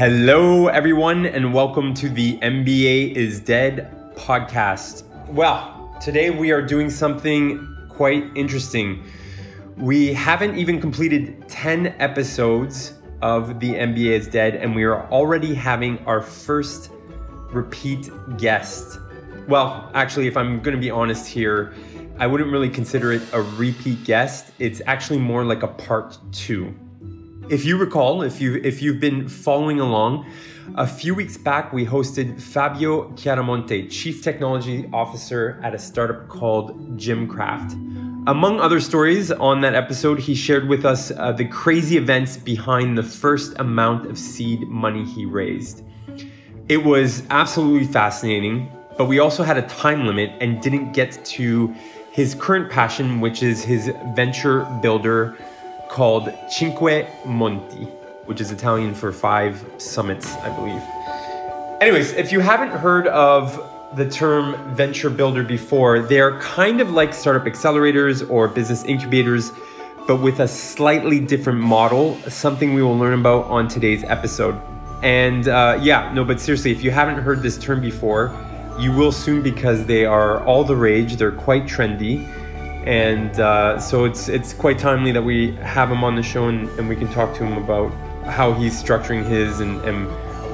Hello, everyone, and welcome to the MBA is Dead podcast. Well, today we are doing something quite interesting. We haven't even completed 10 episodes of the MBA is Dead, and we are already having our first repeat guest. Well, actually, if I'm going to be honest here, I wouldn't really consider it a repeat guest. It's actually more like a part two. If you recall, if you if you've been following along, a few weeks back we hosted Fabio Chiaramonte, Chief Technology Officer at a startup called Gymcraft. Among other stories on that episode, he shared with us uh, the crazy events behind the first amount of seed money he raised. It was absolutely fascinating, but we also had a time limit and didn't get to his current passion, which is his venture builder called Cinque Monti, which is Italian for five summits, I believe. Anyways, if you haven't heard of the term venture builder before, they're kind of like startup accelerators or business incubators, but with a slightly different model, something we will learn about on today's episode. And uh, yeah, no, but seriously, if you haven't heard this term before, you will soon because they are all the rage. They're quite trendy and uh, so it's it's quite timely that we have him on the show and, and we can talk to him about how he's structuring his and, and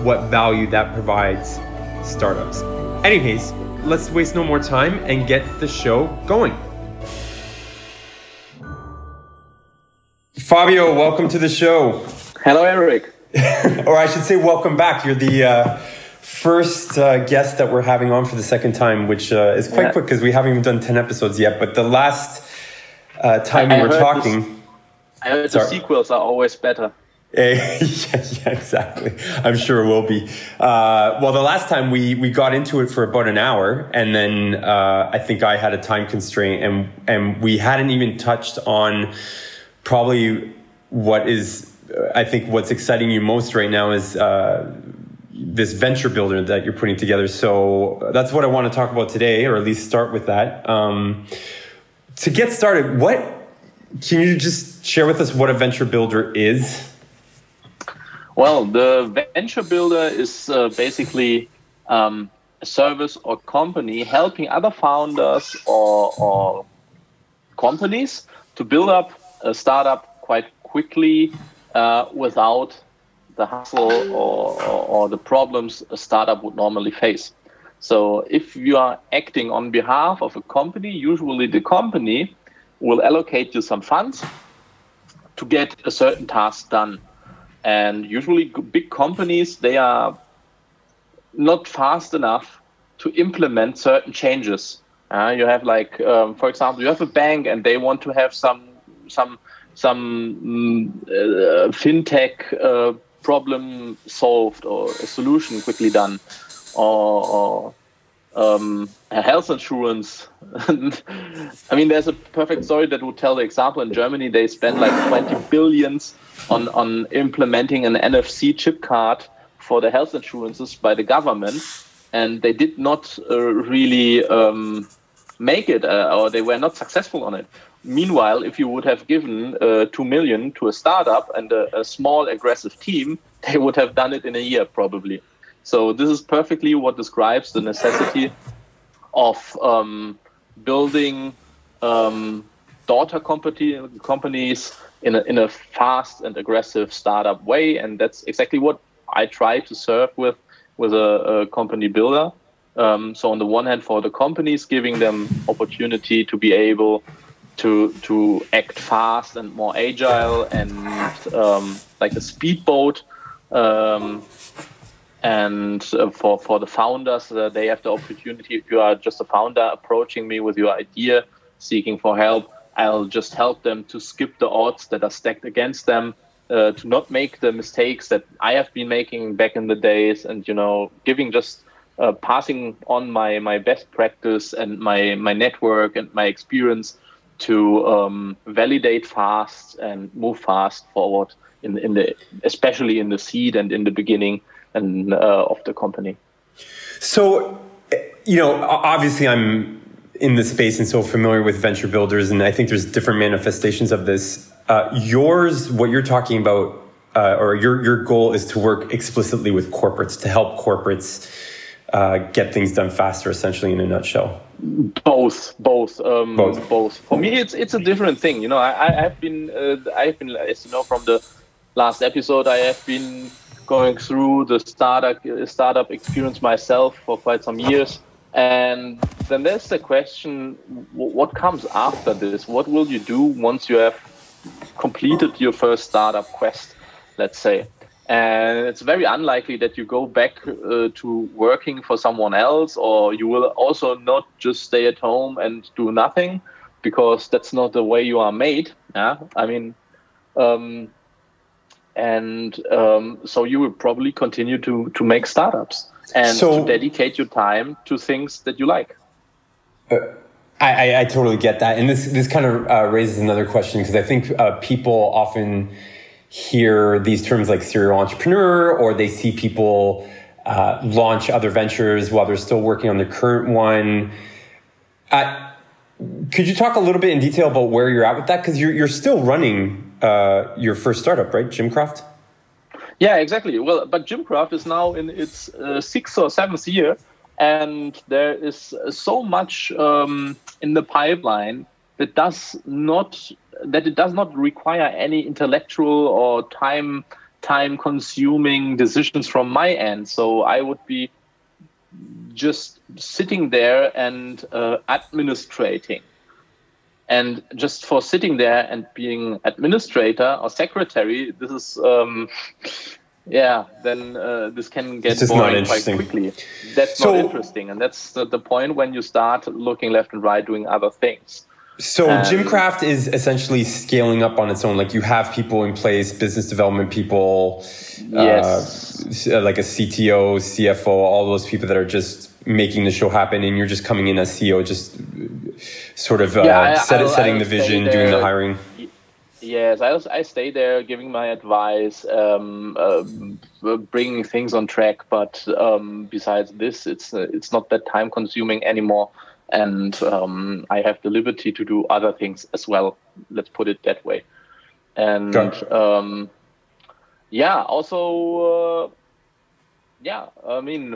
what value that provides startups. Anyways, let's waste no more time and get the show going. Fabio, welcome to the show. Hello, Eric. or I should say, welcome back. You're the uh, first uh, guest that we're having on for the second time, which uh, is quite yeah. quick because we haven't even done 10 episodes yet. But the last uh, time I, we were talking. This, I heard sorry. the sequels are always better. yeah, yeah, exactly. I'm sure it will be. Uh, well, the last time we, we got into it for about an hour, and then uh, I think I had a time constraint, and and we hadn't even touched on probably what is I think what's exciting you most right now is uh, this venture builder that you're putting together. So that's what I want to talk about today, or at least start with that. Um, to get started, what can you just share with us what a venture builder is? Well, the venture builder is uh, basically um, a service or company helping other founders or, or companies to build up a startup quite quickly uh, without the hustle or, or, or the problems a startup would normally face. So if you are acting on behalf of a company, usually the company will allocate you some funds to get a certain task done. And usually big companies, they are not fast enough to implement certain changes. Uh, you have like, um, for example, you have a bank and they want to have some some some mm, uh, fintech uh, problem solved or a solution quickly done or, or um, health insurance. I mean, there's a perfect story that would tell the example. In Germany, they spend like 20 billions on, on implementing an NFC chip card for the health insurances by the government. And they did not uh, really um, make it, uh, or they were not successful on it. Meanwhile, if you would have given uh, two million to a startup and a, a, small aggressive team, they would have done it in a year probably. So this is perfectly what describes the necessity of um, building um, daughter company, companies in a, in a fast and aggressive startup way, and that's exactly what I try to serve with with a, a company builder. Um, so on the one hand, for the companies, giving them opportunity to be able to to act fast and more agile and um, like a speedboat. Um, and uh, for for the founders, uh, they have the opportunity. If you are just a founder approaching me with your idea, seeking for help, I'll just help them to skip the odds that are stacked against them. Uh, to not make the mistakes that I have been making back in the days, and you know, giving just uh, passing on my my best practice and my my network and my experience to um, validate fast and move fast forward in, in the especially in the seed and in the beginning and uh, of the company. So, you know, obviously, I'm in the space and so familiar with venture builders, and I think there's different manifestations of this. Uh, yours, what you're talking about, uh, or your your goal is to work explicitly with corporates to help corporates uh, get things done faster, essentially, in a nutshell. Both, both, um, Both. both. For me, it's it's a different thing. You know, I, I have been, uh, I have been, as you know, from the last episode, I have been going through the startup startup experience myself for quite some years. And then there's the question: what comes after this? What will you do once you have completed your first startup quest? Let's say, and it's very unlikely that you go back uh, to working for someone else, or you will also not just stay at home and do nothing, because that's not the way you are made. Yeah, I mean. Um, and um, so you will probably continue to to make startups and So- to dedicate your time to things that you like. I, I, I totally get that, and this this kind of uh, raises another question because I think uh, people often hear these terms like serial entrepreneur, or they see people uh, launch other ventures while they're still working on the current one. Uh, could you talk a little bit in detail about where you're at with that? Because you're you're still running uh, your first startup, right, Gymcraft? Yeah, exactly. Well, but Gymcraft is now in its uh, sixth or seventh year, and there is so much um, in the pipeline that does not that it does not require any intellectual or time time consuming decisions from my end. So I would be just sitting there and uh, administrating. And just for sitting there and being administrator or secretary, this is, um, yeah, then uh, this can get not boring quite quickly. That's So- not interesting. And that's the, the point when you start looking left and right doing other things. So Um, Gymcraft is essentially scaling up on its own. Like you have people in place, business development people, Yes. uh, uh, like a CTO, CFO, all those people that are just making the show happen, and you're just coming in as CEO, just uh, sort of uh, Yeah, I- set, I'll- setting I'll the vision, doing the hiring. Yes, I, I stay there giving my advice, um, um, bringing things on track. But um, besides this, it's uh, it's not that time consuming anymore, and um, I have the liberty to do other things as well. Let's put it that way. And um, yeah, also. Uh, yeah, I mean,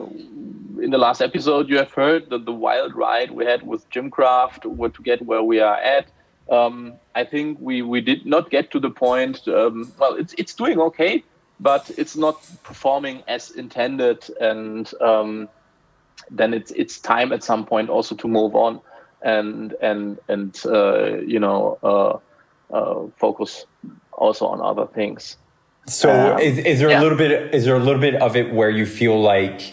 in the last episode, you have heard the, the wild ride we had with Gymcraft where to get where we are at. Um, I think we, we did not get to the point. Um, well, it's it's doing okay, but it's not performing as intended, and um, then it's it's time at some point also to move on and and and uh, you know uh, uh, focus also on other things. So Um, is, is there a little bit is there a little bit of it where you feel like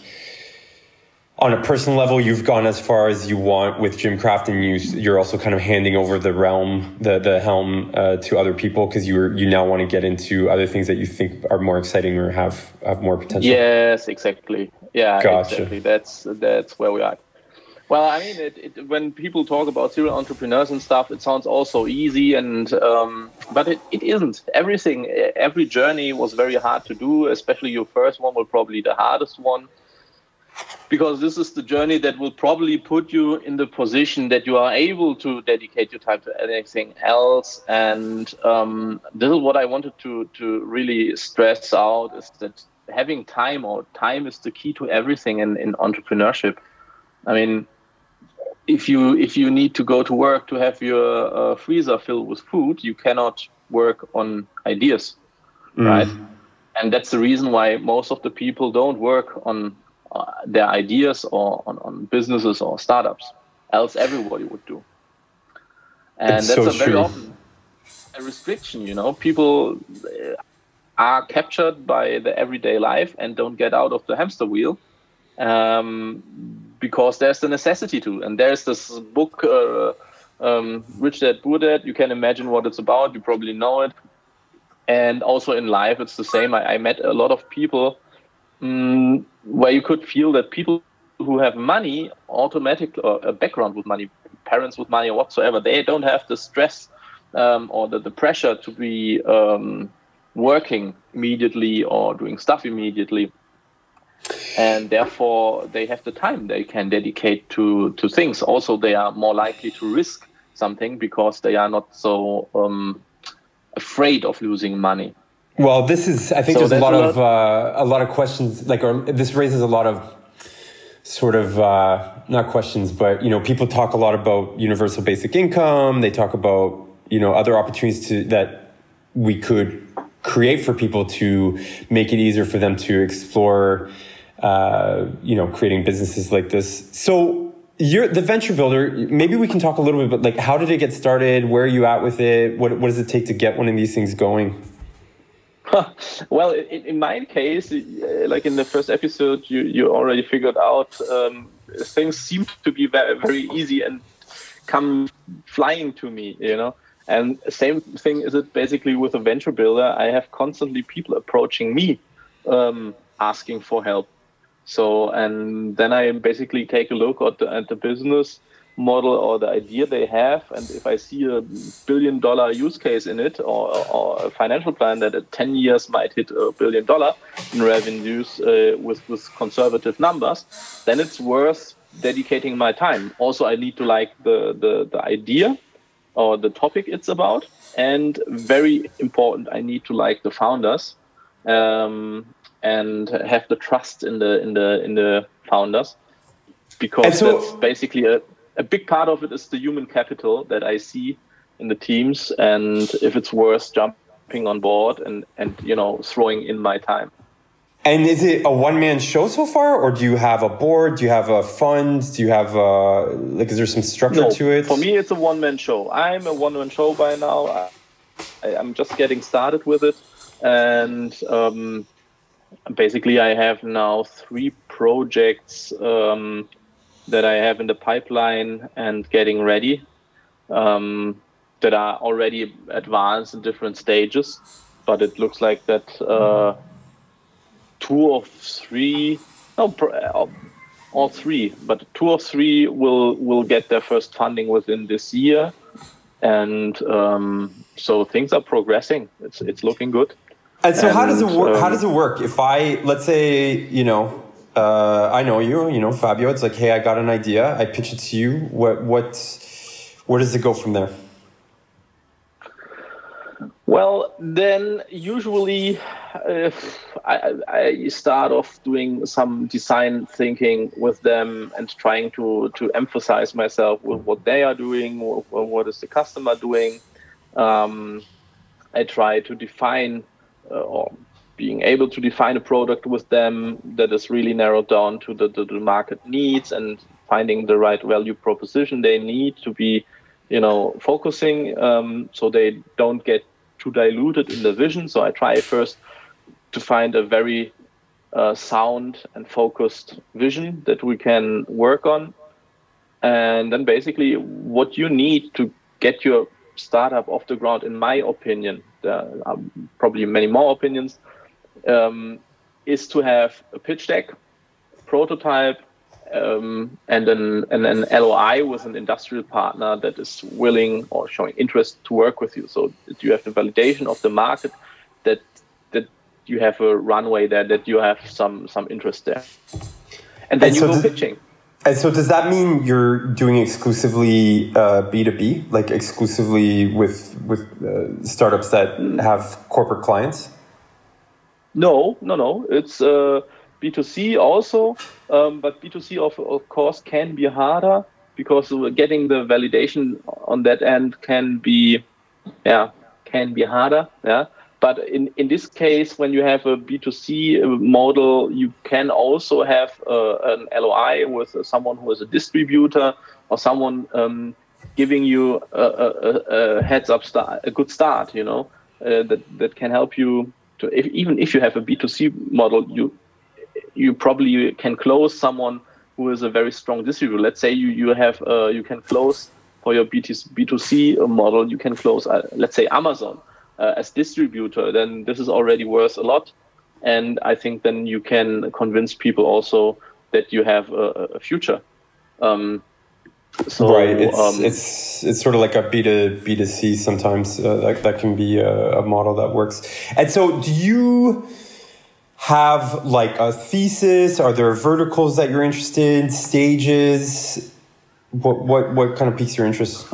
on a personal level you've gone as far as you want with Gymcraft and you you're also kind of handing over the realm the the helm uh, to other people because you you now want to get into other things that you think are more exciting or have have more potential. Yes, exactly. Yeah, Gotcha. exactly. That's that's where we are. Well, I mean, it, it, when people talk about serial entrepreneurs and stuff, it sounds all so easy, and um, but it, it isn't. Everything, every journey was very hard to do. Especially your first one was probably the hardest one, because this is the journey that will probably put you in the position that you are able to dedicate your time to anything else. And um, this is what I wanted to to really stress out: is that having time or time is the key to everything in, in entrepreneurship. I mean, if you if you need to go to work to have your uh, freezer filled with food, you cannot work on ideas, right? And that's the reason why most of the people don't work on uh, their ideas or on, on businesses or startups. Else, everybody would do. And It's that's so a very true. often a restriction. You know, people uh, are captured by the everyday life and don't get out of the hamster wheel um, because there's the necessity to. And there's this book, uh, um, Rich Dad Poor Dad. You can imagine what it's about. You probably know it. And also in life, it's the same. I, I met a lot of people mm, where you could feel that people who have money, automatically, or a background with money, parents with money or whatsoever, they don't have the stress um, or the, the pressure to be um, working immediately or doing stuff immediately. And therefore they have the time. They can dedicate to to things. Also they are more likely to risk something because they are not so um, afraid of losing money Well, this is. I think so there's a lot, a lot of uh, a lot of questions. Like, or this raises a lot of sort of uh, not questions, but you know, people talk a lot about universal basic income. They talk about you know other opportunities to that we could create for people to make it easier for them to explore. Uh, you know, creating businesses like this. So you're the venture builder. Maybe we can talk a little bit, but like, how did it get started? Where are you at with it? What what does it take to get one of these things going? well, in, in, my case, uh, like in the first episode, you, you already figured out um, things seem to be very, very easy and come flying to me, you know. And same thing is it basically with a venture builder. I have constantly people approaching me, um, asking for help. So, and then I basically take a look at the, at the business model or the idea they have and if i see a billion dollar use case in it or, or a financial plan that at 10 years might hit a billion dollar in revenues uh, with, with conservative numbers then it's worth dedicating my time. Also i need to like the, the, the idea or the topic it's about and very important i need to like the founders um, and have the trust in the in the in the founders because so, that's basically a a big part of it is the human capital that I see in the teams, and if it's worth jumping on board and and you know throwing in my time. And is it a one man show so far, or do you have a board? Do you have a fund? Do you have a, like? Is there some structure no, to it? For me, it's a one man show. I'm a one man show by now. I, am just getting started with it, and um, basically, I have now three projects um, that I have in the pipeline and getting ready um, that are already advanced in different stages. But it looks like that uh, two of three, no, uh, all three, but two of three will will get their first funding within this year, and um, so things are progressing. It's it's looking good. And so, and, how does it work? Um, how does it work? If I let's say you know uh, I know you, you know, Fabio. It's like, hey, I got an idea. I pitch it to you. What, what, where does it go from there? Well, then usually uh, I, I, start off doing some design thinking with them and trying to, to emphasize myself with what they are doing, what is the customer doing. Um, I try to define uh, or being able to define a product with them that is really narrowed down to the, the, the, market needs and finding the right value proposition they need to be you know focusing um, so they don't get too diluted in the vision. So i try first to find a very uh, sound and focused vision that we can work on. And then basically what you need to get your startup off the ground in my opinion there are probably many more opinions um, is to have a pitch deck, prototype, um, and an and an LOI with an industrial partner that is willing or showing interest to work with you. So that you have the validation of the market, that that you have a runway there, that you have some some interest there, and then and you so go pitching. And so, does that mean you're doing exclusively B two B, like exclusively with with uh, startups that mm. have corporate clients? No, no, no. It's uh, B2C also, um, but B2C of, of course can be harder because getting the validation on that end can be, yeah, can be harder. Yeah. But in, in this case, when you have a B2C model, you can also have uh, an LOI with someone who is a distributor or someone um, giving you a, a, a, heads up start, a good start, you know, uh, that, that can help you to if, even if you have a B2C model, you you probably can close someone who is a very strong distributor. Let's say you you have uh, you can close for your B2C model, you can close uh, let's say Amazon uh, as distributor. Then this is already worth a lot, and I think then you can convince people also that you have a, a future. Um, so, right, it's, um, it's it's sort of like a B to B to C sometimes. Uh, that that can be a, a, model that works. And so, do you have like a thesis? Are there verticals that you're interested in? Stages? What what what kind of piques your interest?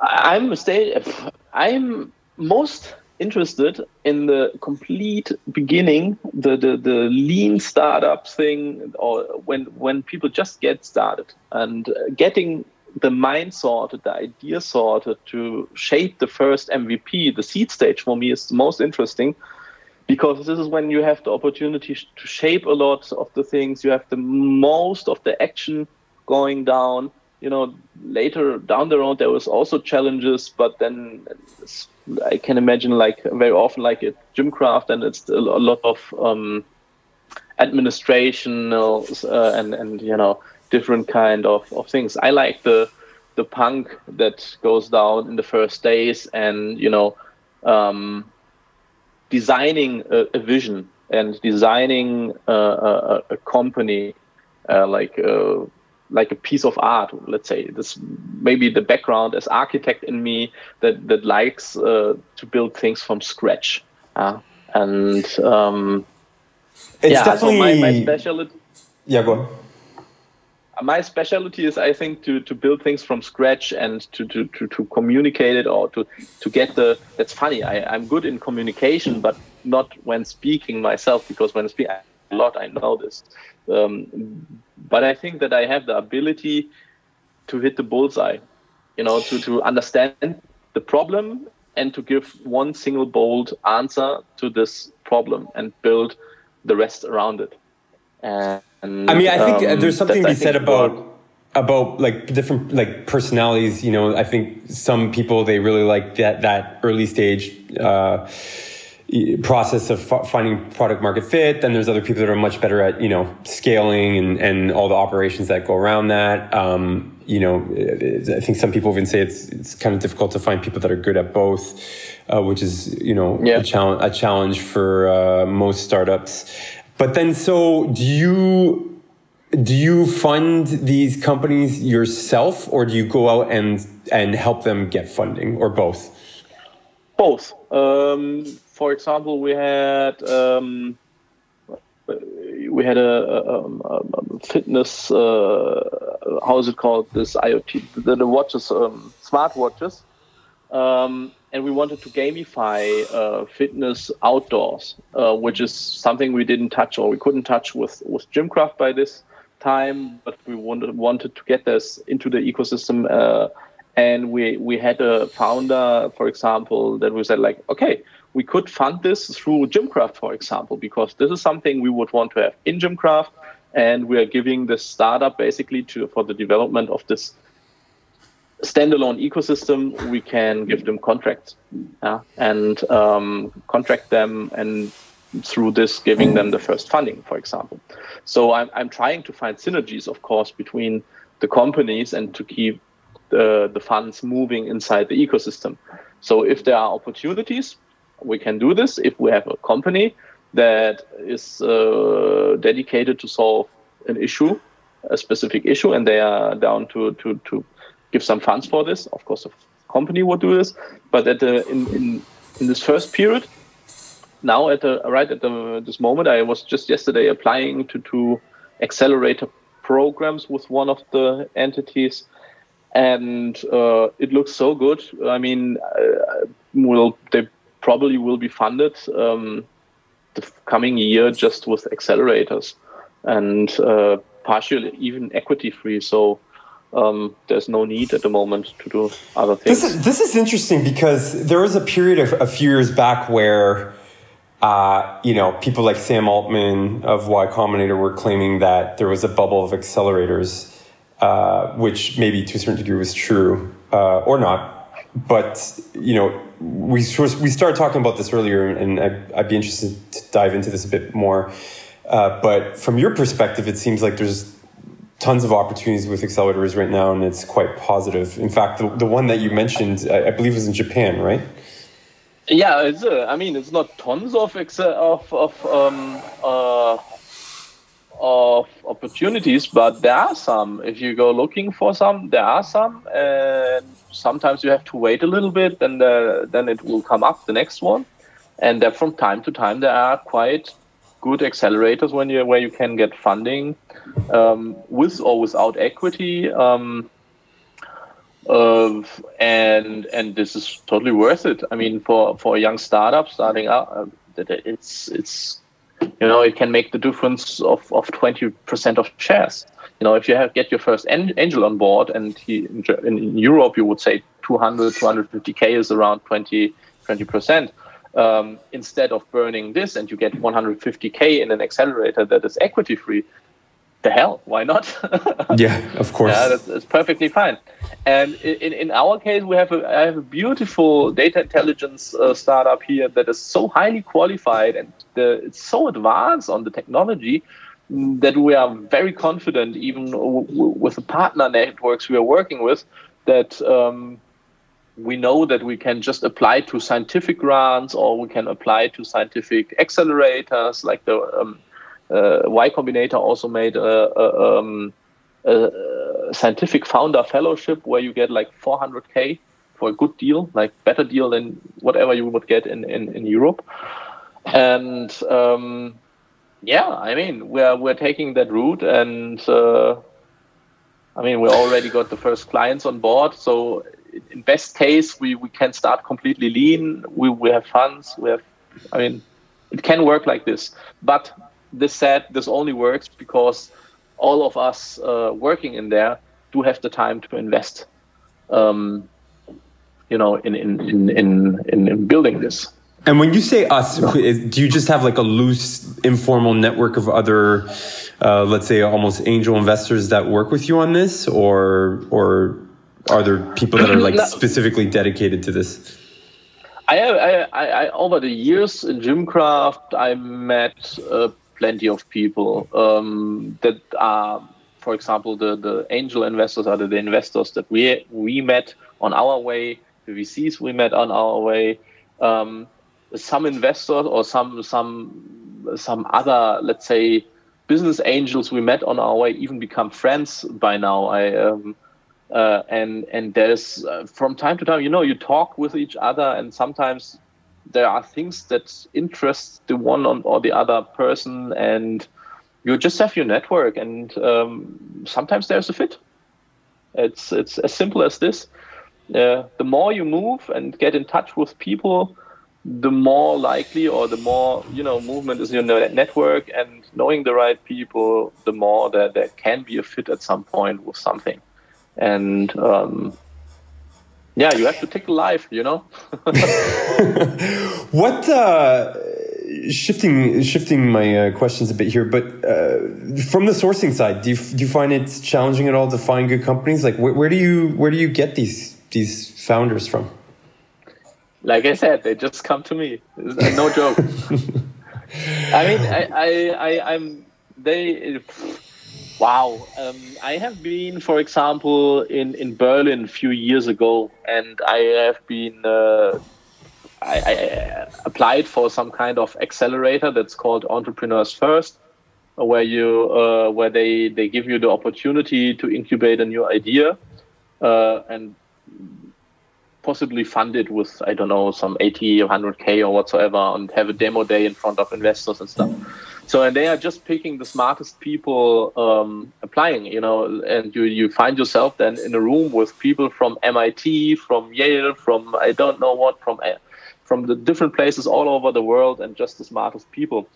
I'm stage. I'm most interested in the complete beginning, the, the, the lean startup thing, or when when people just get started and getting the mind sorted, the idea sorted to shape the first MVP, the seed stage for me is the most interesting because this is when you have the opportunity to shape a lot of the things, you have the most of the action going down. You know, later down the road there was also challenges, but then I can imagine like very often like a at Gymcraft and it's a lot of um, administration uh, and and you know different kind of, of things. I like the the punk that goes down in the first days and you know um, designing a, a, vision and designing a, a, a company uh, like uh, like a piece of art let's say. This maybe the background as architect in me that that likes uh, to build things from scratch. Uh, and um, it's yeah, definitely so my, my specialty yeah go on. My specialty is i think to to build things from scratch and to to to, to communicate it or to to get the that's funny I, i'm good in communication but not when speaking myself because when i speak a lot i know this um, but i think that i have the ability to hit the bullseye you know to to understand the problem and to give one single bold answer to this problem and build the rest around it and I mean, I think um, there's something to be said about about like different like personalities. You know, I think some people they really like that that early stage. Uh, process of f- finding product market fit then there's other people that are much better at you know scaling and, and all the operations that go around that um, you know i think some people even say it's it's kind of difficult to find people that are good at both uh, which is you know yeah. a, challenge a challenge for uh, most startups but then, so do you do you fund these companies yourself, or do you go out and and help them get funding, or both? Both. Um, for example, we had um, we had a, a, a fitness. Uh, how is it called? This IoT, the, the watches, um, smart watches. Um, and we wanted to gamify uh, fitness outdoors, uh, which is something we didn't touch or we couldn't touch with with Gymcraft by this time, but we wanted wanted to get this into the ecosystem. Uh, and we we had a founder, for example, that we said like, okay, we could fund this through Gymcraft, for example, because this is something we would want to have in Gymcraft, and we are giving this startup basically to for the development of this standalone ecosystem, we can give them contracts yeah, and um, contract them and through this giving them the first funding, for example. So I'm, I'm trying to find synergies, of course, between the companies and to keep the, the funds moving inside the ecosystem. So if there are opportunities, we can do this. If we have a company that is uh, dedicated to solve an issue, a specific issue, and they are down to, to, to give some funds for this. Of course, a company would do this, but at the in in, in this first period, now at the right at the this moment, I was just yesterday applying to two accelerator programs with one of the entities, and uh, it looks so good. I mean, uh, will they probably will be funded um, the coming year just with accelerators and uh, partially even equity free. So um, there's no need at the moment to do other things. This is, this is interesting because there was a period of a few years back where, uh, you know, people like Sam Altman of Y Combinator were claiming that there was a bubble of accelerators, uh, which maybe to a certain degree was true uh, or not. But you know, we we started talking about this earlier, and I'd, I'd be interested to dive into this a bit more. Uh, but from your perspective, it seems like there's tons of opportunities with accelerators right now, and it's quite positive. In fact, the, the one that you mentioned, I, I believe, was in Japan, right? Yeah, it's. Uh, I mean, it's not tons of of of um, uh, of opportunities, but there are some. If you go looking for some, there are some, and sometimes you have to wait a little bit, and then it will come up the next one. And from time to time, there are quite good accelerators when you where you can get funding um, with or without equity. Um, Uh, and and this is totally worth it. I mean, for for a young startup starting out, uh, it's it's you know it can make the difference of of twenty percent of shares. You know, if you have get your first angel on board, and he, in, in Europe you would say 200, 250k is around 20 percent. Um, instead of burning this, and you get 150k in an accelerator that is equity free, the hell, why not? yeah, of course. Yeah, that's, that's, perfectly fine. And in, in our case, we have a, I have a beautiful data intelligence uh, startup here that is so highly qualified and the, it's so advanced on the technology that we are very confident, even with the partner networks we are working with, that um, we know that we can just apply to scientific grants or we can apply to scientific accelerators like the um, uh, Y Combinator also made a, a, um, a, scientific founder fellowship where you get like 400k for a good deal, like better deal than whatever you would get in, in, in Europe. And um, yeah, I mean, we're, we're taking that route and uh, I mean, we already got the first clients on board. So in best case, we, we can start completely lean. We, we have funds. We have, I mean, it can work like this. But this said, this only works because all of us uh, working in there do have the time to invest, um, you know, in, in, in, in, in building this. And when you say us, do you just have like a loose, informal network of other, uh, let's say, almost angel investors that work with you on this, or or are there people that are like specifically dedicated to this? I, I, I, I, over the years in Gymcraft, I met uh, plenty of people um, that are, for example, the, the angel investors are the, the, investors that we we met on our way, the VCs we met on our way. Um, some investors or some some some other, let's say, business angels we met on our way even become friends by now. I um, uh, and and there's uh, from time to time, you know, you talk with each other, and sometimes there are things that interest the one or the other person and you just have your network and um, sometimes there's a fit. It's it's as simple as this. Uh, the more you move and get in touch with people the more likely or the more you know movement is your network and knowing the right people the more that there can be a fit at some point with something. And um, yeah, you have to take life, you know. what uh, shifting shifting my uh, questions a bit here, but uh, from the sourcing side, do you, do you find it challenging at all to find good companies? Like, where, where do you where do you get these these founders from? Like I said, they just come to me. No joke. I mean, I, I, I, I'm they Wow. Um, I have been, for example, in, in Berlin a few years ago, and I have been. Uh, I, I, applied for some kind of accelerator that's called Entrepreneurs First, where you uh, where they, they give you the opportunity to incubate a new idea, uh, and possibly fund it with I don't know some 80 or 100k or whatsoever, and have a demo day in front of investors and stuff. So and they are just picking the smartest people um, applying, you know, and you you find yourself then in a room with people from MIT, from Yale, from I don't know what, from uh, from the different places all over the world, and just the smartest people,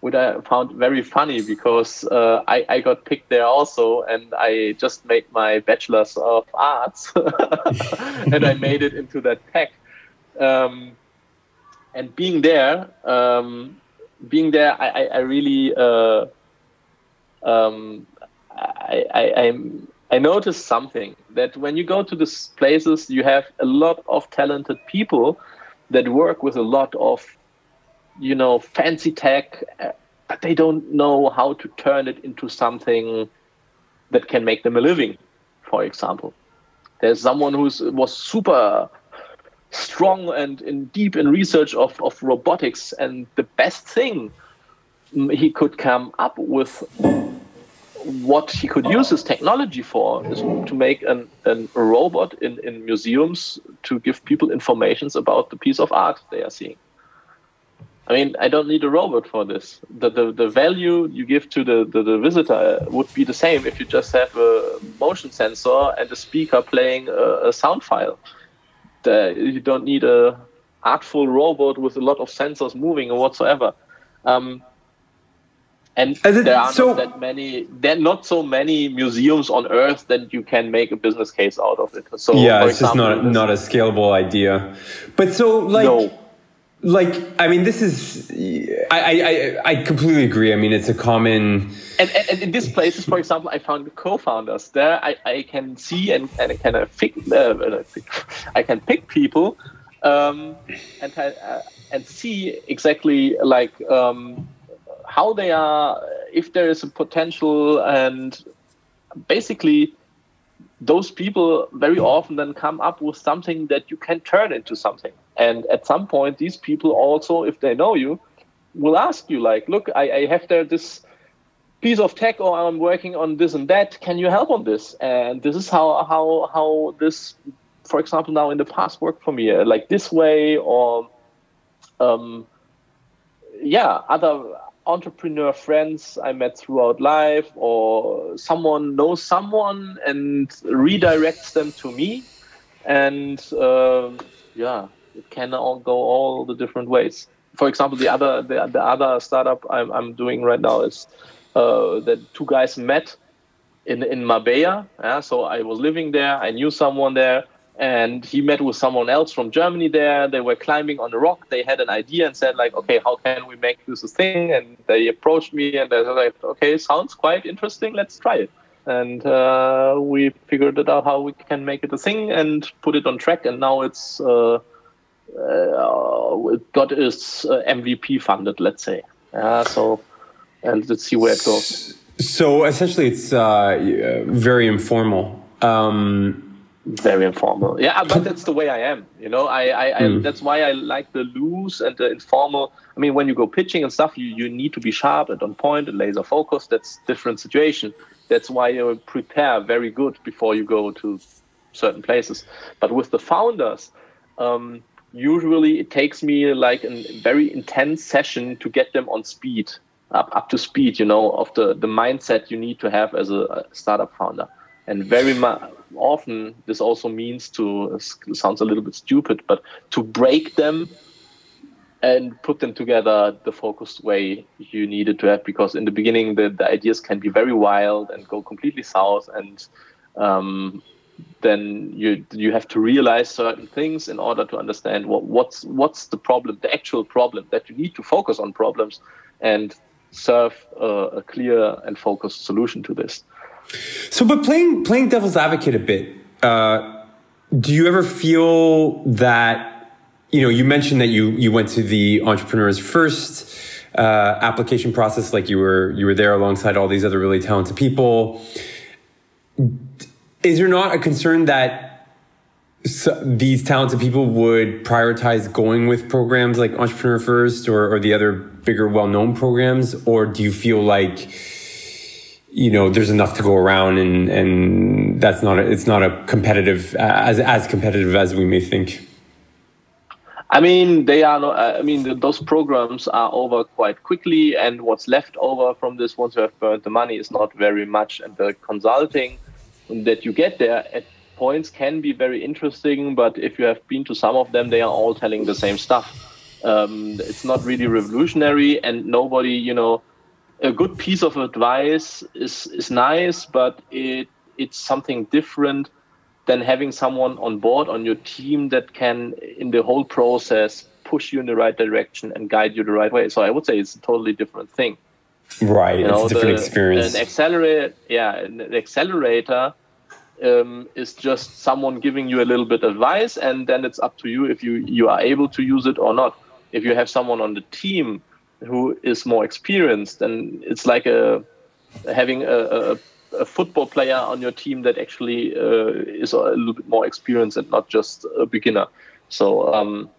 which I found very funny because uh, I I got picked there also, and I just made my bachelor's of arts, and I made it into that pack. Um, and being there, um, being there, I, I, I really uh, um, I, I, I, noticed something that when you go to these places, you have a lot of talented people that work with a lot of, you know, fancy tech, uh, but they don't know how to turn it into something that can make them a living. For example, there's someone who was super strong and in deep in research of, of robotics and the best thing mm, he could come up with what he could use his technology for is to make an, an, a robot in, in museums to give people informations about the piece of art they are seeing. I mean, I don't need a robot for this. The, the, the value you give to the, the, the visitor would be the same if you just have a motion sensor and a speaker playing a, a sound file. The, you don't need a artful robot with a lot of sensors moving or whatsoever. Um, and there are so, not that many there are not so many museums on earth that you can make a business case out of it. So yeah it's example, just not not a scalable idea. But so like no like i mean this is I, I i completely agree. I mean it's a common and, and, and in these places for example i found co-founders. There i, I can see and, and I can uh, pick, uh, i can pick people um, and uh, and see exactly like um, how they are if there is a potential and basically those people very often then come up with something that you can turn into something and at some point, these people also, if they know you, will ask you like, look, I, I have there this piece of tech or I'm working on this and that. Can you help on this? And this is how how how this, for example, now in the past worked for me, uh, like this way or um, yeah, other entrepreneur friends I met throughout life, or someone knows someone and redirects them to me, and uh, yeah, it can all go all the different ways. For example, the other the, the other startup I'm, I'm doing right now is uh, that two guys met in in Marbella. Yeah, so I was living there. I knew someone there, and he met with someone else from Germany there. They were climbing on a rock. They had an idea and said like, okay, how can we make this a thing? And they approached me and they said like, okay, sounds quite interesting. Let's try it. And uh, we figured it out how we can make it a thing and put it on track. And now it's uh, got its uh, MVP funded, let's say. Yeah, so and let's see where it goes. So essentially, it's uh, very informal. Um, very informal. Yeah, but that's the way I am. You know, I, I, I mm. that's why I like the loose and the informal. I mean, when you go pitching and stuff, you, you need to be sharp and on point and laser focused. That's different situation. That's why you prepare very good before you go to certain places. But with the founders, um, usually it takes me like a very intense session to get them on speed up, up to speed you know of the, the mindset you need to have as a, startup founder. And very often this also means to sounds a little bit stupid but to break them and put them together the focused way you needed to have because in the beginning the, the ideas can be very wild and go completely south and um, then you you have to realize certain things in order to understand what what's what's the problem, the actual problem that you need to focus on problems and serve a, a clear and focused solution to this. So, but playing playing devil's advocate a bit, uh, do you ever feel that you know you mentioned that you you went to the entrepreneur's first uh, application process, like you were you were there alongside all these other really talented people is there not a concern that these talented people would prioritize going with programs like Entrepreneur First or, or the other bigger, well-known programs, or do you feel like you know there's enough to go around and and that's not a, it's not a competitive as as competitive as we may think? I mean, they are. Not, I mean, those programs are over quite quickly, and what's left over from this once you have burned the money is not very much. And the consulting that you get there at points can be very interesting, but if you have been to some of them, they are all telling the same stuff. Um, it's not really revolutionary, and nobody, you know, a good piece of advice is is nice, but it it's something different than having someone on board on your team that can, in the whole process, push you in the right direction and guide you the right way. So I would say it's a totally different thing. Right, you know, it's a different the, experience. An accelerator, yeah, an accelerator um, is just someone giving you a little bit advice, and then it's up to you if you you are able to use it or not. If you have someone on the team who is more experienced, then it's like a having a, a, a football player on your team that actually uh, is a little bit more experienced and not just a beginner. So um,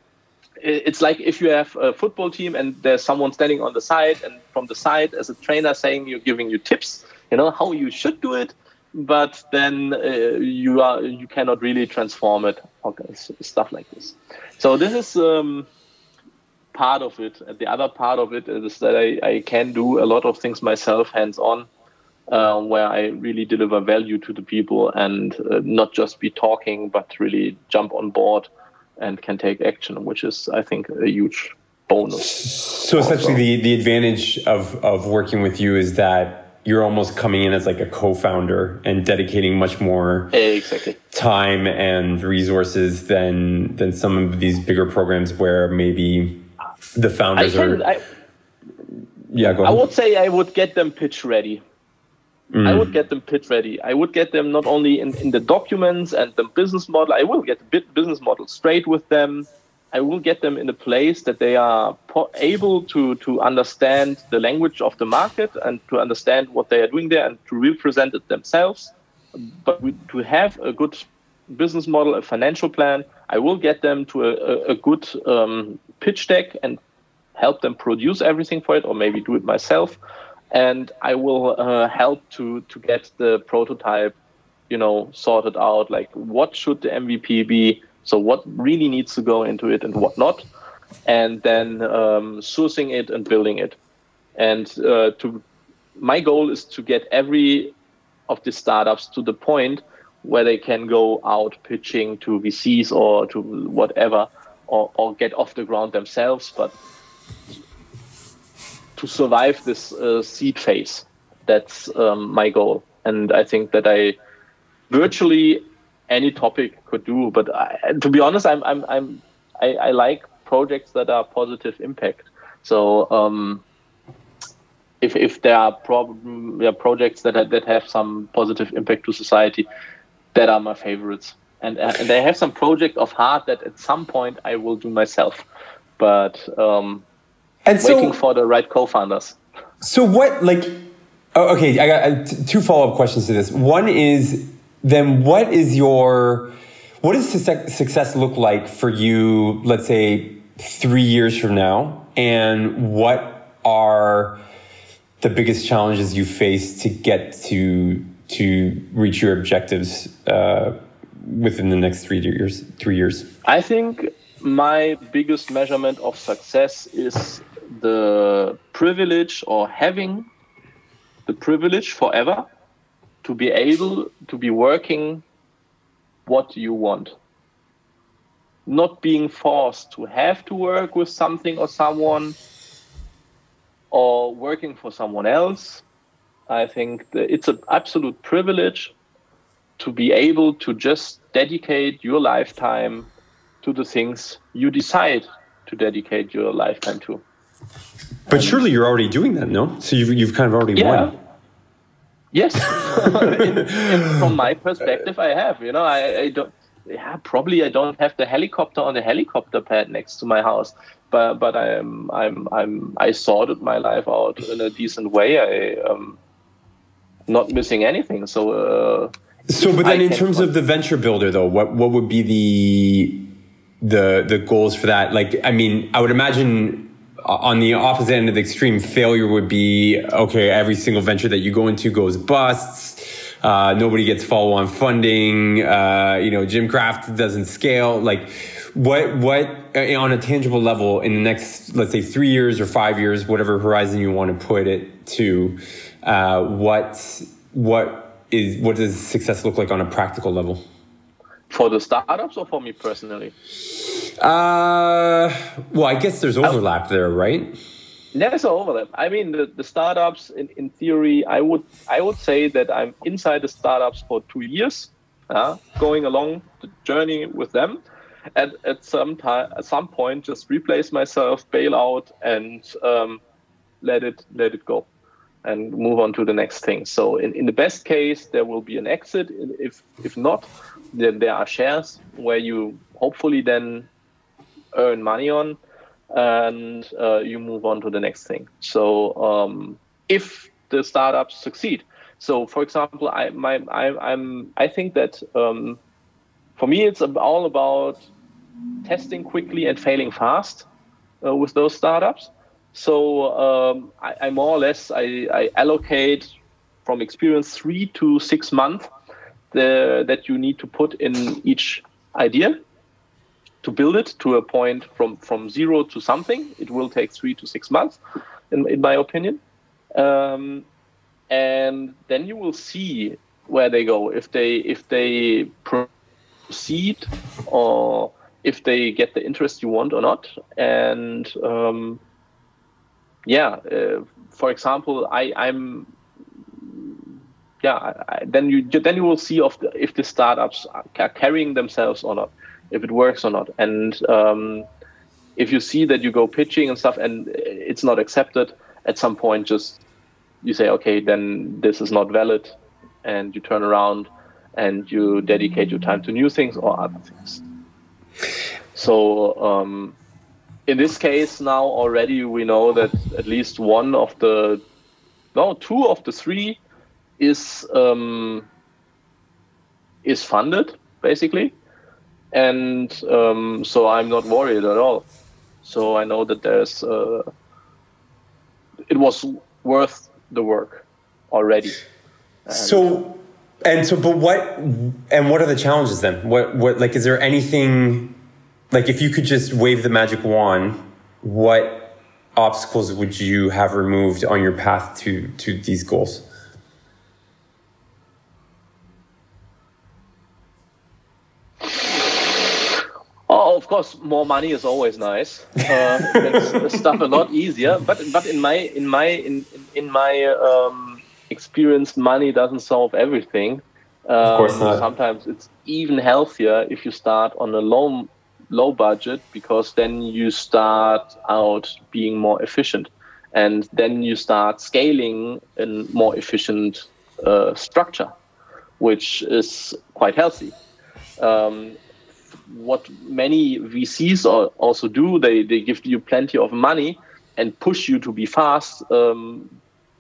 it's like if you have a football team and there's someone standing on the side and from the side as a trainer saying you're giving you tips you know how you should do it but then uh, you are you cannot really transform it okay, stuff like this so this is um, part of it. And the other part of it is that I, I can do a lot of things myself, hands on, uh, where I really deliver value to the people and uh, not just be talking, but really jump on board and can take action, which is, I think, a huge bonus. So essentially, the, the advantage of, of working with you is that you're almost coming in as like a co-founder and dedicating much more exactly. time and resources than than some of these bigger programs where maybe the founders can, are. I, yeah, go ahead. I would say I would get them pitch ready. Mm. I would get them pitch ready. I would get them not only in, in the documents and the business model. I will get the business model straight with them. I will get them in a place that they are po- able to to understand the language of the market and to understand what they are doing there and to represent it themselves. But we, to have a good business model, a financial plan, I will get them to a, a, a good um, pitch deck and help them produce everything for it, or maybe do it myself. And I will uh, help to to get the prototype, you know, sorted out. Like, what should the MVP be? So what really needs to go into it and what not, and then um, sourcing it and building it. And uh, to my goal is to get every of the startups to the point where they can go out pitching to VCs or to whatever, or, or get off the ground themselves. But to survive this uh, seed phase, that's um, my goal. And I think that I virtually any topic could do. But I, to be honest, I'm I'm I'm I, I, like projects that are positive impact. So um, if if there are problem yeah, projects that that have some positive impact to society, that are my favorites. And and they have some project of heart that at some point I will do myself, but um, and so, for the right co-founders. So what like? Oh, okay, I got uh, two follow up questions to this. One is then what is your what does success look like for you let's say three years from now and what are the biggest challenges you face to get to to reach your objectives uh, within the next three years three years i think my biggest measurement of success is the privilege or having the privilege forever to be able to be working what you want. Not being forced to have to work with something or someone or working for someone else. I think it's an absolute privilege to be able to just dedicate your lifetime to the things you decide to dedicate your lifetime to. But surely you're already doing that, no? So you've, you've kind of already yeah. won. Yes, in, in, from my perspective, I have. You know, I, I, don't. Yeah, probably I don't have the helicopter on the helicopter pad next to my house, but but I'm I'm I'm I sorted my life out in a decent way. I um, not missing anything. So. Uh, so, but then, I in terms of the venture builder, though, what what would be the the the goals for that? Like, I mean, I would imagine on the opposite end of the extreme, failure would be okay, every single venture that you go into goes busts. Uh, nobody gets follow on funding. Uh, you know, Gymcraft doesn't scale. Like, what, what, uh, on a tangible level in the next, let's say, three years or five years, whatever horizon you want to put it to, uh, what, what is, what does success look like on a practical level? For the startups or for me personally? Uh, well, I guess there's overlap there, right? There's an overlap. I mean, the, the startups, in, in theory, I would I would say that I'm inside the startups for two years, uh, going along the journey with them. At, at some time, at some point, just replace myself, bail out, and um, let it let it go, and move on to the next thing. So, in, in the best case, there will be an exit. If if not, then there are shares where you hopefully then earn money on, and uh, you move on to the next thing. So um, if the startups succeed, so for example, I my I, I'm I think that um, for me it's all about testing quickly and failing fast uh, with those startups. So um, I, I, more or less I, I, allocate from experience three to six months the, that you need to put in each idea to build it to a point from from zero to something. It will take three to six months, in, in my opinion. Um, and then you will see where they go if they if they proceed or if they get the interest you want or not. And um, yeah, uh, for example, I, I'm yeah, I, then you then you will see of the, if the startups are carrying themselves or not, if it works or not, and um, if you see that you go pitching and stuff and it's not accepted, at some point just you say, okay, then this is not valid, and you turn around and you dedicate your time to new things or other things. So um, in this case, now already we know that at least one of the, no, two of the three is um, is funded basically, and um, so I'm not worried at all. So I know that there's uh, it was worth the work already. And so and so, but what and what are the challenges then? What what like is there anything like if you could just wave the magic wand? What obstacles would you have removed on your path to to these goals? Oh, of course, more money is always nice. Uh, makes stuff a lot easier. But but in my in my in in my um, experience, money doesn't solve everything. Um, of course um, not. Sometimes it's even healthier if you start on a low low budget because then you start out being more efficient, and then you start scaling in more efficient uh, structure, which is quite healthy. Um, what many VCs also do. They they give you plenty of money and push you to be fast, um,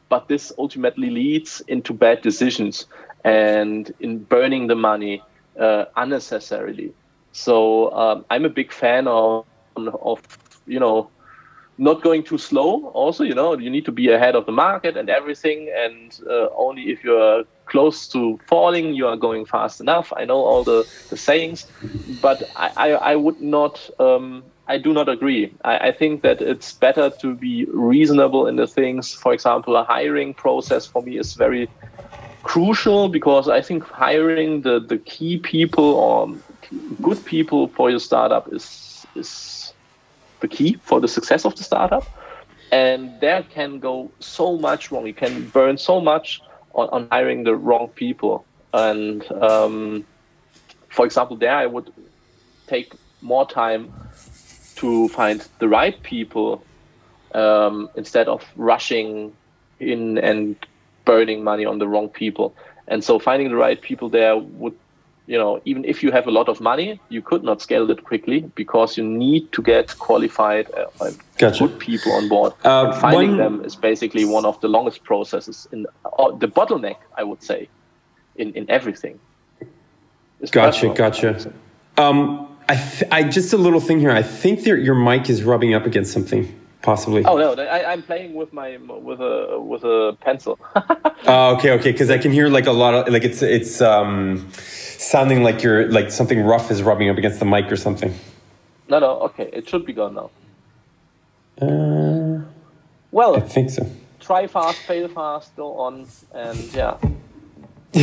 but this ultimately leads into bad decisions and in burning the money uh, unnecessarily. So um, I'm a big fan of of you know not going too slow. Also, you know, you need to be ahead of the market and everything. And uh, only if you're close to falling, you are going fast enough. I know all the, the sayings, but I, I, I would not. Um, I do not agree. I, I, think that it's better to be reasonable in the things. For example, a hiring process for me is very crucial because I think hiring the, the key people or good people for your startup is is the key for the success of the startup. And there can go so much wrong. You can burn so much on, on hiring the wrong people. And um, for example, there I would take more time to find the right people um, instead of rushing in and burning money on the wrong people. And so finding the right people there would you know, even if you have a lot of money, you could not scale it quickly because you need to get qualified uh, gotcha. good people on board. Uh, finding one... them is basically one of the longest processes in uh, the bottleneck, I would say, in, in everything. Gotcha, gotcha. Um, I, th- I just a little thing here. I think that your mic is rubbing up against something possibly. Oh no, I, am playing with my with a with a pencil. oh, okay, okay, because I can hear like a lot of like it's it's um sounding like you're like something rough is rubbing up against the mic or something. No, no, okay, it should be gone now. Uh, well, I think so. Try fast, fail fast, go on, and yeah.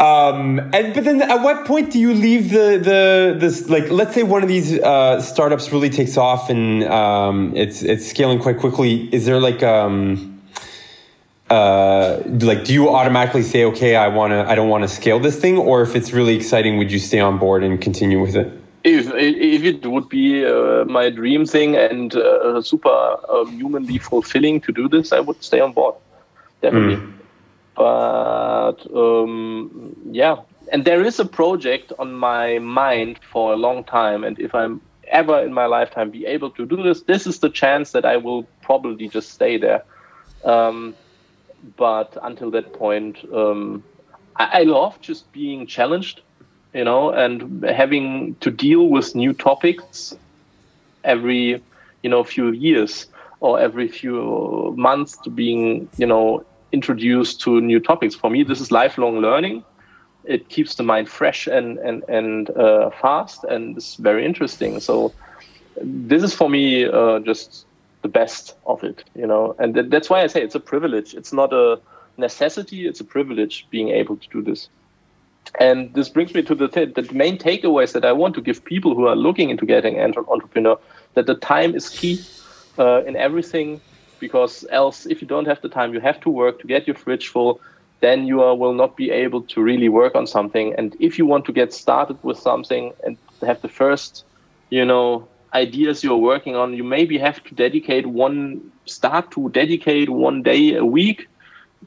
um, and but then at what point do you leave the the this like let's say one of these uh, startups really takes off and um, it's it's scaling quite quickly is there like um, uh, like do you automatically say okay i want to i don't want to scale this thing or if it's really exciting would you stay on board and continue with it? If if it would be uh, my dream thing and uh, super um, humanly fulfilling to do this i would stay on board. Definitely. Mm. but um, yeah. And there is a project on my mind for a long time and if i'm ever in my lifetime be able to do this this is the chance that i will probably just stay there. Um, but until that point, um, I, I love just being challenged, you know, and having to deal with new topics every, you know, few years or every few months to being, you know, introduced to new topics. For me, this is lifelong learning. it keeps the mind fresh and and and uh, fast, and it's very interesting. So this is for me uh, just the best of it, you know, and th- that's why I say it's a privilege. It's not a necessity; it's a privilege being able to do this. And this brings me to the, th- the main takeaways that I want to give people who are looking into getting an entrepreneur that the time is key uh, in everything because else if you don't have the time you have to work to get your fridge full then you are, will not be able to really work on something and if you want to get started with something and have the first you know ideas you're working on you maybe have to dedicate one start to dedicate one day a week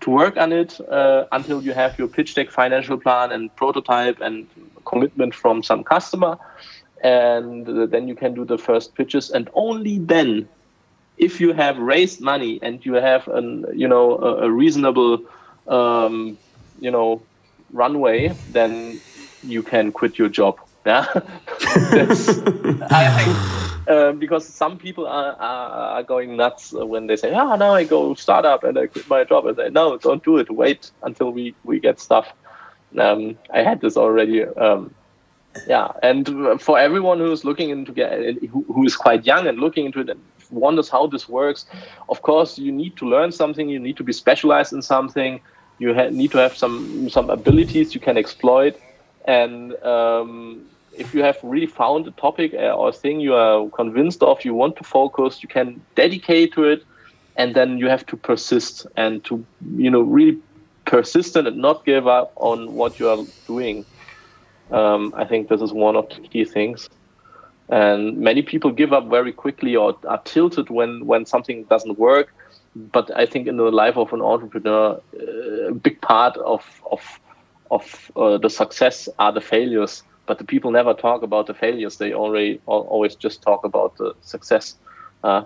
to work on it uh, until you have your pitch deck financial plan and prototype and commitment from some customer. And then you can do the first pitches. And only then if you have raised money and you have an you know a, a reasonable um, you know runway then you can quit your job yeah. I think uh, because some people are, are, are going nuts when they say ah oh, now I go startup and I quit my job. And say no don't do it. Wait until we we get stuff. Um, I had this already um, yeah. And for everyone who's looking into get who, who is quite young and looking into it and wonders how this works of course you need to learn something. You need to be specialized in something. You need to have some some abilities you can exploit. And um, if you have really found a topic uh, or a thing you are convinced of you want to focus you can dedicate to it and then you have to persist and to you know really persistent and not give up on what you are doing um, I think this is one of the key things. And many people give up very quickly or are tilted when, when something doesn't work. But I think in the life of an entrepreneur, uh, a big part of, of, of uh, the success are the failures. But the people never talk about the failures. They already always just talk about the success. Uh,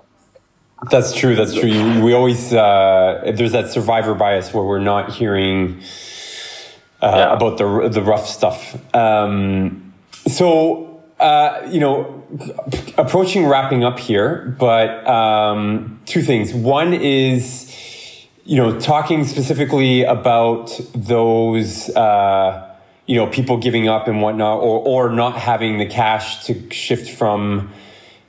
that's true. That's true. We always uh, there's that survivor bias where we're not hearing uh, yeah. about the the rough stuff. Um, so uh, you know, approaching wrapping up here, but um, two things. One is you know talking specifically about those. You know, people giving up and whatnot, or or not having the cash to shift from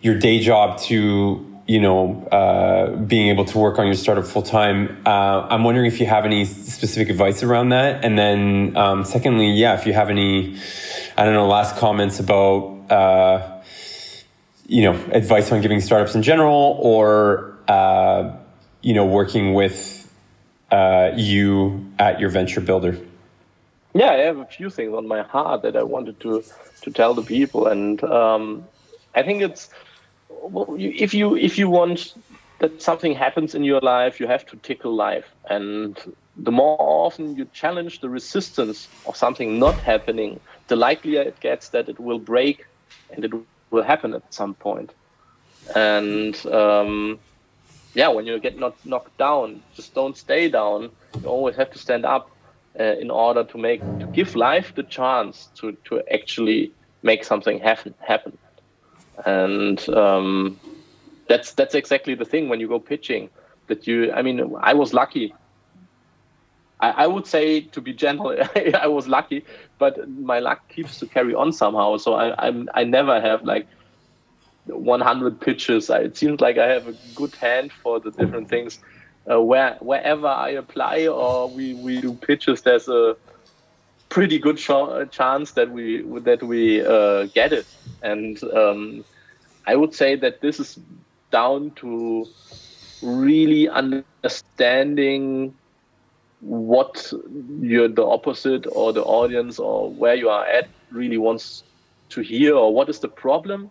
your day job to you know, uh, being able to work on your startup full time. Uh, I'm wondering if you have any specific advice around that. And then, um, secondly, yeah, if you have any, I don't know, last comments about, uh, you know, advice on giving startups in general or, uh, you know, working with uh, you at your venture builder. Yeah, I have a few things on my heart that I wanted to to tell the people, and um, I think it's well if you if you want that something happens in your life, you have to tickle life, and the more often you challenge the resistance of something not happening, the likelier it gets that it will break, and it will happen at some point. And um, yeah, when you get not knocked down, just don't stay down. You always have to stand up uh, in order to make to give life the chance to to actually make something happen happen. And um, that's that's exactly the thing when you go pitching that you i mean i was lucky. I, I would say to be gentle i was lucky but my luck keeps to carry on somehow. So i I'm, i never have like 100 pitches. It seems like i have a good hand for the different things uh, where wherever i apply or we, we do pitches there's a pretty good chance that we that we uh, get it. And um, I would say that this is down to really understanding what you're the opposite or the audience or where you are at really wants to hear or what is the problem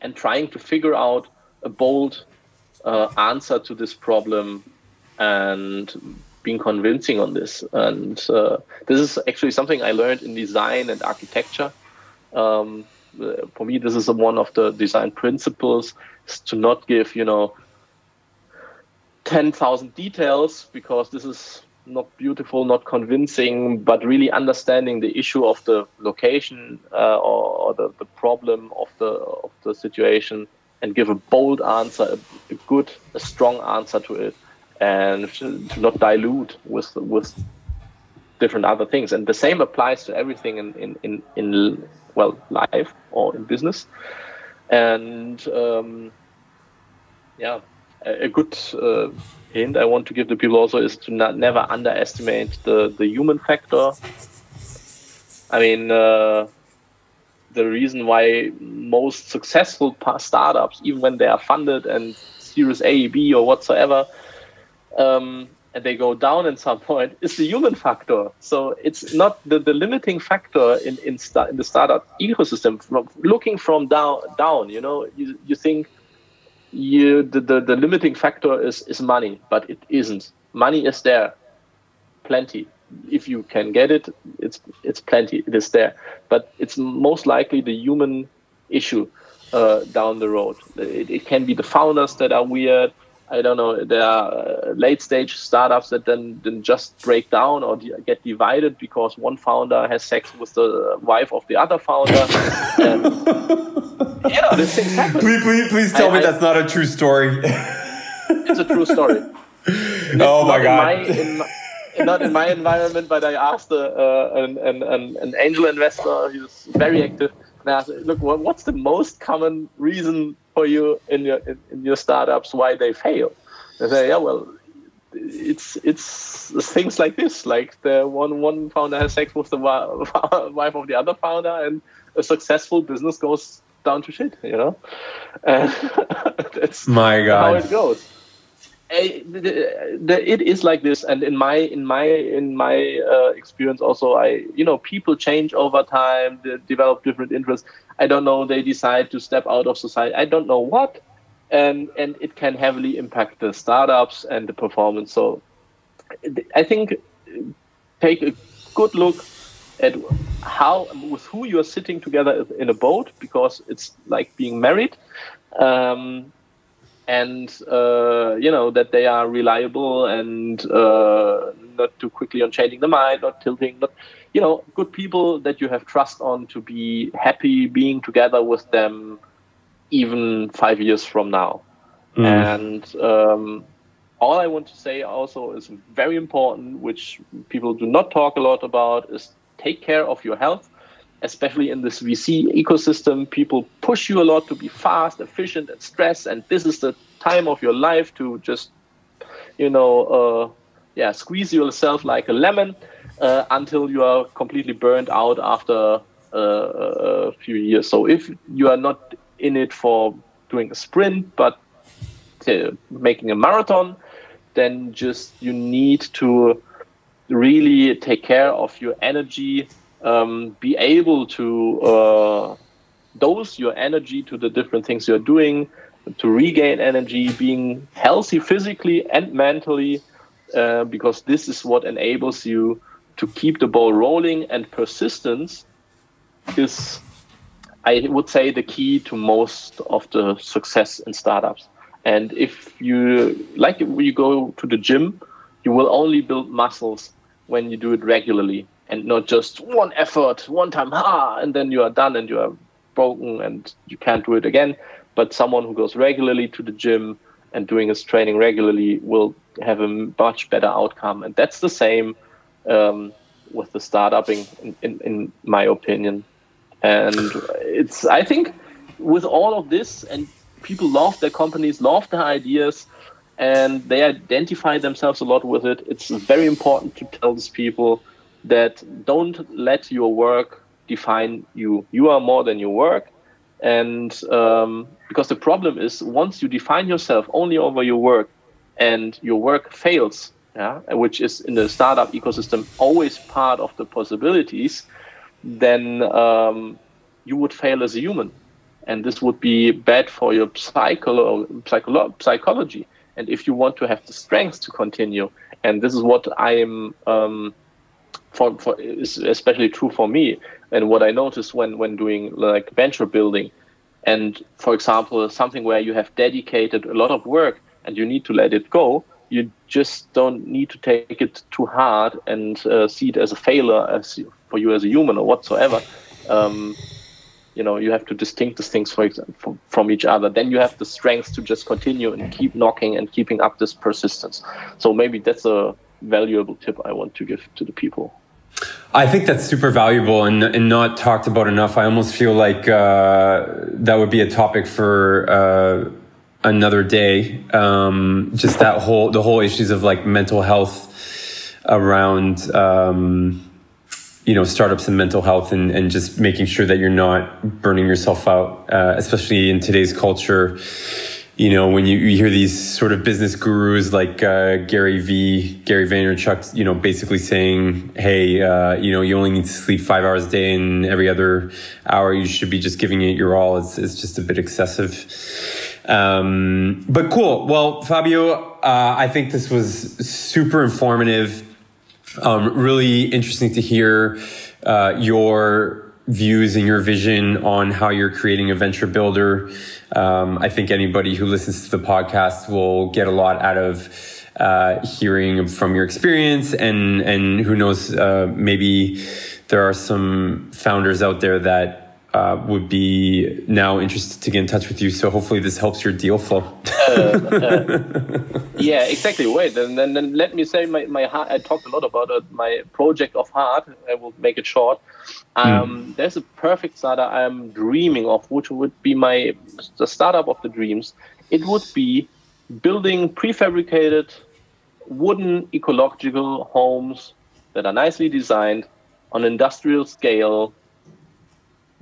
and trying to figure out a bold uh, answer to this problem and being convincing on this. And uh, this is actually something I learned in design and architecture. Um, for me, this is one of the design principles: is to not give, you know, ten thousand details because this is not beautiful, not convincing, but really understanding the issue of the location uh, or, or the, the problem of the of the situation and give a bold answer, a, a good, a strong answer to it and to not dilute with with different other things. And the same applies to everything in in in, in well life or in business. And um, yeah, a, a good uh, hint I want to give the people also is to not never underestimate the the human factor. I mean. Uh, the reason why most successful startups, even when they are funded and Series A, B, or whatsoever, um, and they go down at some point, is the human factor. So it's not the, the limiting factor in in, in the startup ecosystem. From looking from down down, you know, you, you think you the, the, the limiting factor is is money, but it isn't. Money is there, plenty. If you can get it, it's it's plenty. It is there, but it's most likely the human issue uh, down the road. It, it can be the founders that are weird I don't know, there are uh, late stage startups that then, then just break down or get divided because one founder has sex with the wife of the other founder. and, yeah, this things happen. Please, please, please tell I, me I, that's not a true story. it's a true story. oh my god. In my, in my, not in my environment, but I asked a, uh, an, an, an, angel investor, was very active, and I asked, look, what's the most common reason for you in your in, in your startups why they fail. They say, yeah, well, it's it's things like this. Like the one one founder has sex with the wife of the other founder, and a successful business goes down to shit. You know, and that's my God. how it goes. It is like this, and in my in my in my uh, experience, also, I you know people change over time, they develop different interests. I don't know, they decide to step out of society. I don't know what. And, and it can heavily impact the startups and the performance. So I think take a good look at how with who you are sitting together in a boat because it's like being married um, and uh, you know that they are reliable and uh, not too quickly on changing the mind not tilting not you know, good people that you have trust on to be happy being together with them even five years from now. Mm. And um, all I want to say also is very important, which people do not talk a lot about, is take care of your health. Especially in this VC ecosystem, people push you a lot to be fast, efficient, and stress. And this is the time of your life to just, you know, uh, yeah, squeeze yourself like a lemon uh, until you are completely burned out after uh, a few years. So if you are not in it for doing a sprint, but making a marathon, then just you need to really take care of your energy, um, be able to uh, dose your energy to the different things you're doing, to regain energy, being healthy physically and mentally, uh, because this is what enables you to keep the ball rolling and persistence is i would say the key to most of the success in startups. And if you like you go to the gym you will only build muscles when you do it regularly and not just one effort one time ha and then you are done and you are broken and you can't do it again but someone who goes regularly to the gym and doing his training regularly will have a much better outcome and that's the same um, with the startupping, in, in, in my opinion. And it's, I think, with all of this, and people love their companies, love their ideas, and they identify themselves a lot with it. It's very important to tell these people that don't let your work define you. You are more than your work. And um, because the problem is, once you define yourself only over your work and your work fails, yeah, which is in the startup ecosystem always part of the possibilities, then um, you would fail as a human. And this would be bad for your psycholo- psycholo- psychology. And if you want to have the strength to continue, and this is what I am, um, for, for is especially true for me, and what I notice when when doing like venture building, and for example, something where you have dedicated a lot of work and you need to let it go, you just don't need to take it too hard and uh, see it as a failure as for you as a human or whatsoever. Um, you know, you have to distinguish things for example, from each other. Then you have the strength to just continue and keep knocking and keeping up this persistence. So maybe that's a valuable tip I want to give to the people. I think that's super valuable and, and not talked about enough. I almost feel like uh, that would be a topic for uh, another day. Um, just that whole the whole issues of like mental health around um, you know startups and mental health and, and just making sure that you're not burning yourself out, uh, especially in today's culture you know, when you, you hear these sort of business gurus like uh, Gary V, Gary Vaynerchuk, you know, basically saying, hey, uh, you know, you only need to sleep five hours a day and every other hour you should be just giving it your all. It's, it's just a bit excessive. Um, but cool. Well, Fabio, uh, I think this was super informative. Um, really interesting to hear uh, your views and your vision on how you're creating a venture builder. Um, I think anybody who listens to the podcast will get a lot out of uh, hearing from your experience, and and who knows, uh, maybe there are some founders out there that uh, would be now interested to get in touch with you. So hopefully this helps your deal flow. uh, uh, yeah, exactly. Wait, and then, then let me say my, my heart. I talked a lot about uh, my project of heart. I will make it short. Hmm. Um, mm. There's a perfect startup I'm dreaming of, which would be my the startup of the dreams. It would be building prefabricated wooden ecological homes that are nicely designed on industrial scale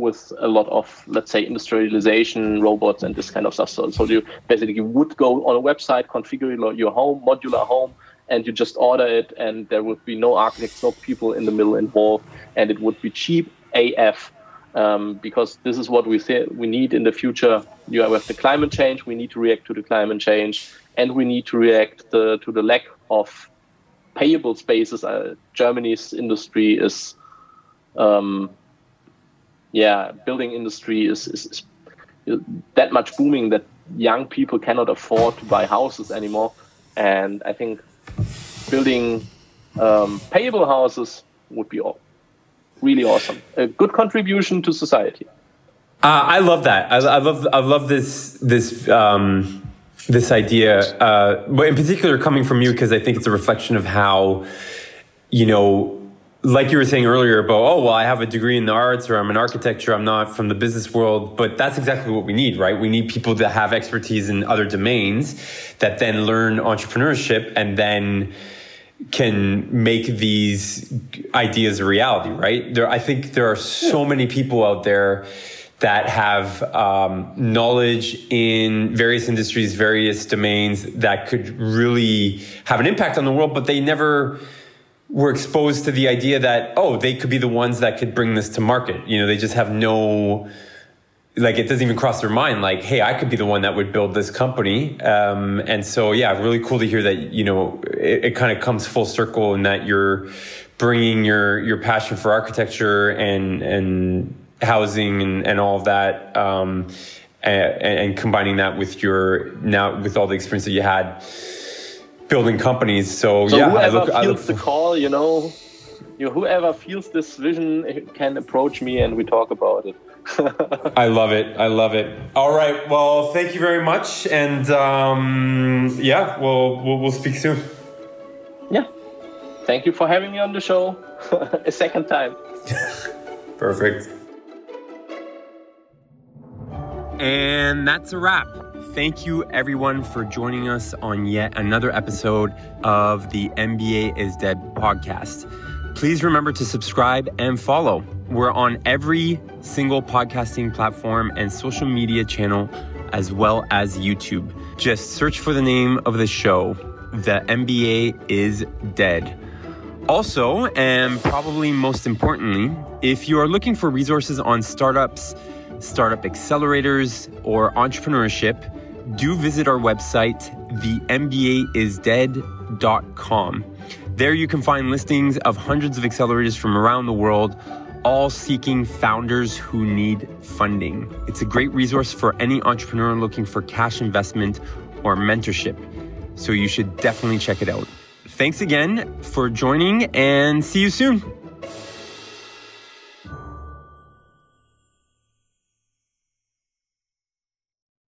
with a lot of, let's say, industrialization, robots, and this kind of stuff. So, so you basically would go on a website, configure your home, modular home, and you just order it, and there would be no architects, no people in the middle involved, and it would be cheap AF. Um, because this is what we say we need in the future. You have the climate change. We need to react to the climate change, and we need to react the, to the lack of payable spaces. Uh, Germany's industry is um, yeah, building industry is, is, is that much booming that young people cannot afford to buy houses anymore. And I think building um, payable houses would be all, really awesome. A good contribution to society. Uh, I love that. I, I, love I love this this um, this idea, uh, but in particular coming from you because I think it's a reflection of how you know like you were saying earlier about oh well i have a degree in the arts or i'm an architecture i'm not from the business world but that's exactly what we need right? We need people that have expertise in other domains that then learn entrepreneurship and then can make these ideas a reality right? There i think there are so many people out there that have um, knowledge in various industries various domains that could really have an impact on the world but they never were exposed to the idea that oh they could be the ones that could bring this to market. You know they just have no like it doesn't even cross their mind like hey i could be the one that would build this company. Um, and so yeah really cool to hear that you know it, it kind of comes full circle in that you're bringing your your passion for architecture and and housing and, and all of that um, and, and combining that with your now with all the experience that you had building companies. So, so yeah, whoever I look, feels I look the call, you know, you know, whoever feels this vision can approach me and we talk about it. I love it. I love it. All right. Well, thank you very much, and um, yeah, we'll, we'll we'll speak soon. Yeah. Thank you for having me on the show a second time. Perfect. And that's a wrap. Thank you, everyone, for joining us on yet another episode of the MBA is Dead podcast. Please remember to subscribe and follow. We're on every single podcasting platform and social media channel, as well as YouTube. Just search for the name of the show, The MBA is Dead. Also, and probably most importantly, if you are looking for resources on startups, startup accelerators, or entrepreneurship, do visit our website, thembaisdead.com. There you can find listings of hundreds of accelerators from around the world, all seeking founders who need funding. It's a great resource for any entrepreneur looking for cash investment or mentorship. So you should definitely check it out. Thanks again for joining and see you soon.